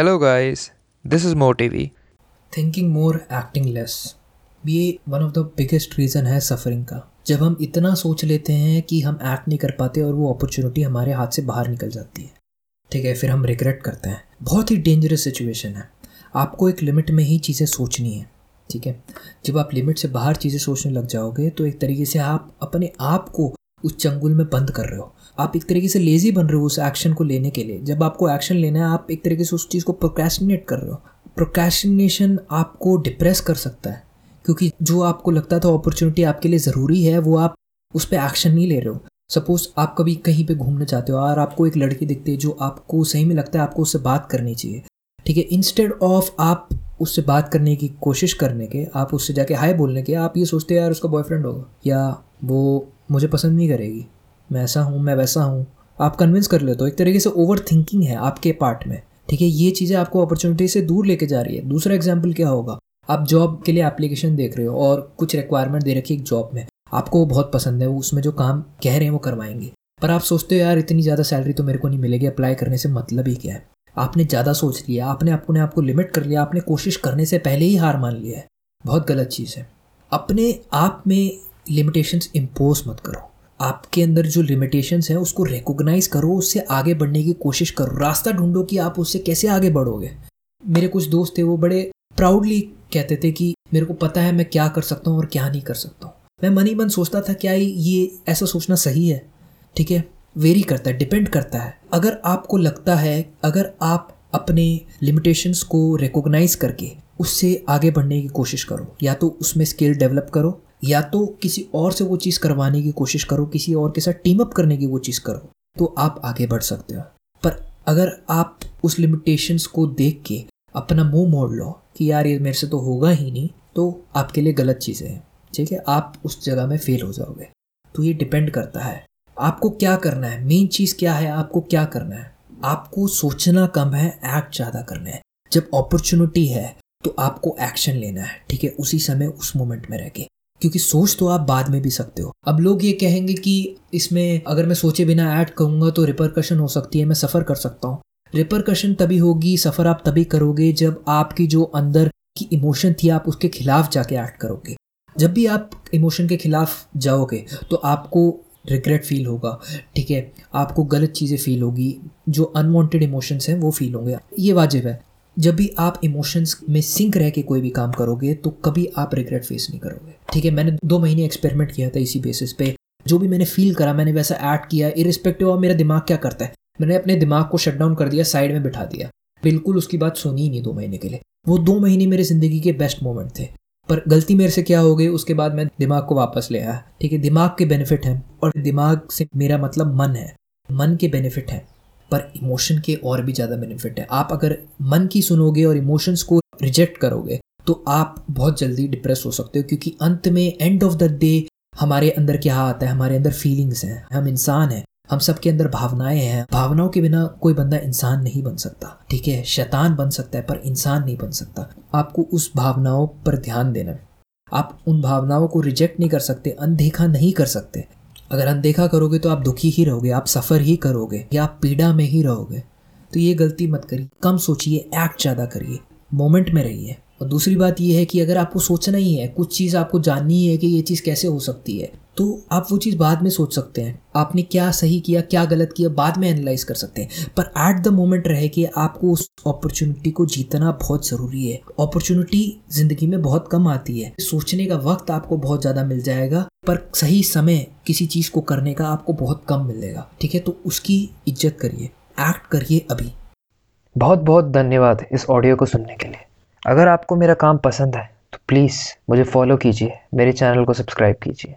Hello guys, this is MoTV. Thinking more acting less ये one of the biggest reason है suffering का। जब हम इतना सोच लेते हैं कि हम एक्ट नहीं कर पाते और वो अपॉर्चुनिटी हमारे हाथ से बाहर निकल जाती है। ठीक है फिर हम रिग्रेट करते हैं। बहुत ही डेंजरस सिचुएशन है। आपको एक लिमिट में ही चीज़ें सोचनी है। ठीक है? जब आप लिमिट से बाहर चीज़ें सोचने लग जाओगे तो एक तरीके से आप अपने आप को उस चंगुल में बंद कर रहे हो। आप एक तरीके से लेज़ी बन रहे हो उस एक्शन को लेने के लिए। जब आपको एक्शन लेना है, आप एक तरीके से उस चीज़ को प्रोक्रेस्टिनेट कर रहे हो। प्रोक्रेस्टिनेशन आपको डिप्रेस कर सकता है, क्योंकि जो आपको लगता था अपॉर्चुनिटी आपके लिए ज़रूरी है, वो आप उस पर एक्शन नहीं ले रहे हो। सपोज़ आप कभी कहीं पे घूमने चाहते हो और आपको एक लड़की दिखती है जो आपको सही में लगता है आपको उससे बात करनी चाहिए। ठीक है इंस्टेड ऑफ़ आप उससे बात करने की कोशिश करने के, आप उससे जाके हाय बोलने के, आप ये सोचते हो, यार, उसका बॉयफ्रेंड होगा। या वो मुझे पसंद नहीं करेगी। मैं ऐसा हूँ, मैं वैसा हूँ। आप कन्विंस कर लेते हो। एक तरीके से ओवर थिंकिंग है आपके पार्ट में। ठीक है, ये चीज़ें आपको अपॉर्चुनिटी से दूर लेके जा रही है। दूसरा एग्ज़ाम्पल क्या होगा? आप जॉब के लिए एप्लीकेशन देख रहे हो और कुछ रिक्वायरमेंट दे रखी है एक जॉब में। आपको वो बहुत पसंद है, वो उसमें जो काम कह रहे हैं वो करवाएँगे। पर आप सोचते हो, यार, इतनी ज़्यादा सैलरी तो मेरे को नहीं मिलेगी अप्लाई करने से मतलब ही क्या है? आपने ज़्यादा सोच लिया, आपने अपने आप को लिमिट कर लिया, आपने कोशिश करने से पहले ही हार मान लिया है। बहुत गलत चीज़ है। अपने आप में लिमिटेशंस इम्पोज मत करो। आपके अंदर जो लिमिटेशंस हैं, उसको रिकोगनाइज करो, उससे आगे बढ़ने की कोशिश करो। रास्ता ढूंढो कि आप उससे कैसे आगे बढ़ोगे। मेरे कुछ दोस्त थे, वो बड़े प्राउडली कहते थे कि मेरे को पता है मैं क्या कर सकता हूँ और क्या नहीं कर सकता हूँ। मैं मन ही मन सोचता था, क्या ये ऐसा सोचना सही है? ठीक है? वेरी करता है डिपेंड करता है। अगर आपको लगता है, अगर आप अपने लिमिटेशंस को रिकोगनाइज करके उससे आगे बढ़ने की कोशिश करो, या तो उसमें स्किल डेवलप करो या तो किसी और से वो चीज़ करवाने की कोशिश करो, किसी और के साथ टीम अप करने की वो चीज़ करो तो आप आगे बढ़ सकते हो। पर अगर आप उस लिमिटेशंस को देख के अपना मुँह मोड़ लो कि यार ये मेरे से तो होगा ही नहीं तो आपके लिए गलत चीज़ें हैं, ठीक है? आप उस जगह में फेल हो जाओगे। तो ये डिपेंड करता है। आपको क्या करना है? मेन चीज़ क्या है? आपको क्या करना है? आपको सोचना कम है एक्ट ज़्यादा करना है। जब अपॉर्चुनिटी है तो आपको एक्शन लेना है, ठीक है? उसी समय, उस मोमेंट में रह के। क्योंकि सोच तो आप बाद में भी सकते हो। अब लोग ये कहेंगे कि इसमें अगर मैं सोचे बिना ऐड करूँगा तो रिपरकशन हो सकती है, मैं सफ़र कर सकता हूँ। रिपरकशन तभी होगी सफ़र आप तभी करोगे जब आपकी जो अंदर की इमोशन थी आप उसके खिलाफ जाके एक्ट करोगे। जब भी आप इमोशन के खिलाफ जाओगे तो आपको रिग्रेट फील होगा, ठीक है? आपको गलत चीज़ें फील होगी, जो अनवांटेड इमोशंस हैं वो फील होंगे। ये वाजिब है। जब भी आप इमोशंस में सिंक रह के कोई भी काम करोगे तो कभी आप रिग्रेट फेस नहीं करोगे। ठीक है, मैंने दो महीने एक्सपेरिमेंट किया था इसी बेसिस पे। जो भी मैंने फील करा, मैंने वैसा ऐड किया इरिस्पेक्टिव ऑफ़ मेरा दिमाग क्या करता है। मैंने अपने दिमाग को शट डाउन कर दिया साइड में बिठा दिया। बिल्कुल उसकी बात सुनी ही नहीं दो महीने के लिए। वो दो महीने मेरे ज़िंदगी के बेस्ट मोमेंट थे। पर गलती मेरे से क्या हो गई, उसके बाद मैं दिमाग को वापस ले आया। ठीक है, दिमाग के बेनिफिट हैं और दिमाग से मेरा मतलब मन है। मन के बेनिफिट हैं। पर इमोशन के और भी ज़्यादा बेनिफिट है। आप अगर मन की सुनोगे और इमोशंस को रिजेक्ट करोगे तो आप बहुत जल्दी डिप्रेस हो सकते हो, क्योंकि अंत में एंड ऑफ़ द डे हमारे अंदर क्या आता है? हमारे अंदर फीलिंग्स हैं। हम इंसान हैं। हम सबके अंदर भावनाएँ हैं। भावनाओं के बिना कोई बंदा इंसान नहीं बन सकता। ठीक है? शैतान बन सकता है, पर इंसान नहीं बन सकता। आपको उस भावनाओं पर ध्यान देना आप उन भावनाओं को रिजेक्ट नहीं कर सकते, अनदेखा नहीं कर सकते। अगर अनदेखा करोगे तो आप दुखी ही रहोगे, आप सफ़र ही करोगे, या आप पीड़ा में ही रहोगे। तो ये गलती मत करिए, कम सोचिए एक्ट ज़्यादा करिए मोमेंट में रहिए। और दूसरी बात यह है कि अगर आपको सोचना ही है, कुछ चीज़ आपको जाननी है कि ये चीज़ कैसे हो सकती है तो आप वो चीज़ बाद में सोच सकते हैं। आपने क्या सही किया, क्या गलत किया, बाद में एनालाइज कर सकते हैं। पर एट द मोमेंट रहे कि आपको उस अपॉर्चुनिटी को जीतना बहुत ज़रूरी है। अपॉर्चुनिटी ज़िंदगी में बहुत कम आती है। सोचने का वक्त आपको बहुत ज़्यादा मिल जाएगा, पर सही समय किसी चीज़ को करने का आपको बहुत कम मिलेगा। ठीक है? तो उसकी इज़्ज़त करिए। एक्ट करिए अभी। बहुत बहुत धन्यवाद इस ऑडियो को सुनने के लिए। अगर आपको मेरा काम पसंद है तो प्लीज़ मुझे फॉलो कीजिए। मेरे चैनल को सब्सक्राइब कीजिए।